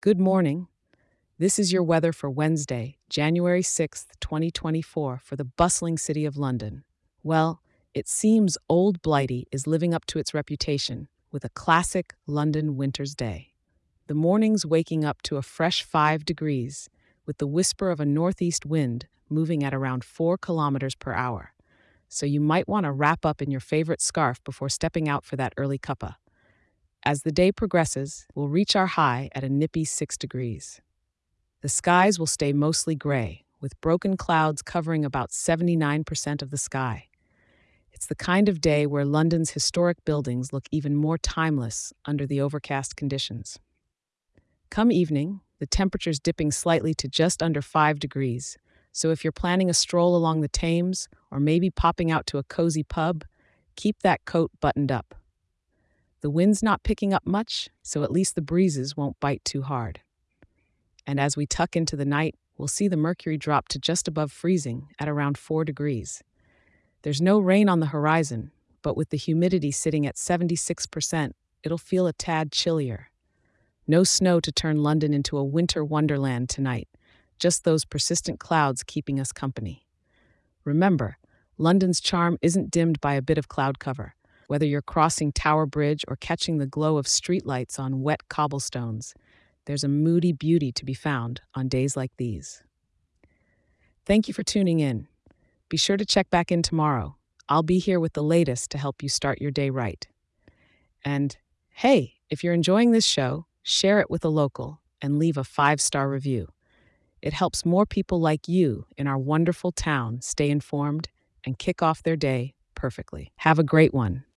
Good morning. This is your weather for Wednesday, January 6th, 2024, for the bustling city of London. Well, it seems Old Blighty is living up to its reputation with a classic London winter's day. The morning's waking up to a fresh 5 degrees, with the whisper of a northeast wind moving at around 4 kilometers per hour. So you might want to wrap up in your favorite scarf before stepping out for that early cuppa. As the day progresses, we'll reach our high at a nippy 6 degrees. The skies will stay mostly gray, with broken clouds covering about 79% of the sky. It's the kind of day where London's historic buildings look even more timeless under the overcast conditions. Come evening, the temperature's dipping slightly to just under 5 degrees, so if you're planning a stroll along the Thames or maybe popping out to a cozy pub, keep that coat buttoned up. The wind's not picking up much, so at least the breezes won't bite too hard. And as we tuck into the night, we'll see the mercury drop to just above freezing at around 4 degrees. There's no rain on the horizon, but with the humidity sitting at 76%, it'll feel a tad chillier. No snow to turn London into a winter wonderland tonight, just those persistent clouds keeping us company. Remember, London's charm isn't dimmed by a bit of cloud cover. Whether you're crossing Tower Bridge or catching the glow of streetlights on wet cobblestones, there's a moody beauty to be found on days like these. Thank you for tuning in. Be sure to check back in tomorrow. I'll be here with the latest to help you start your day right. And hey, if you're enjoying this show, share it with a local, and leave a five star review. It helps more people like you in our wonderful town stay informed and kick off their day perfectly. Have a great one.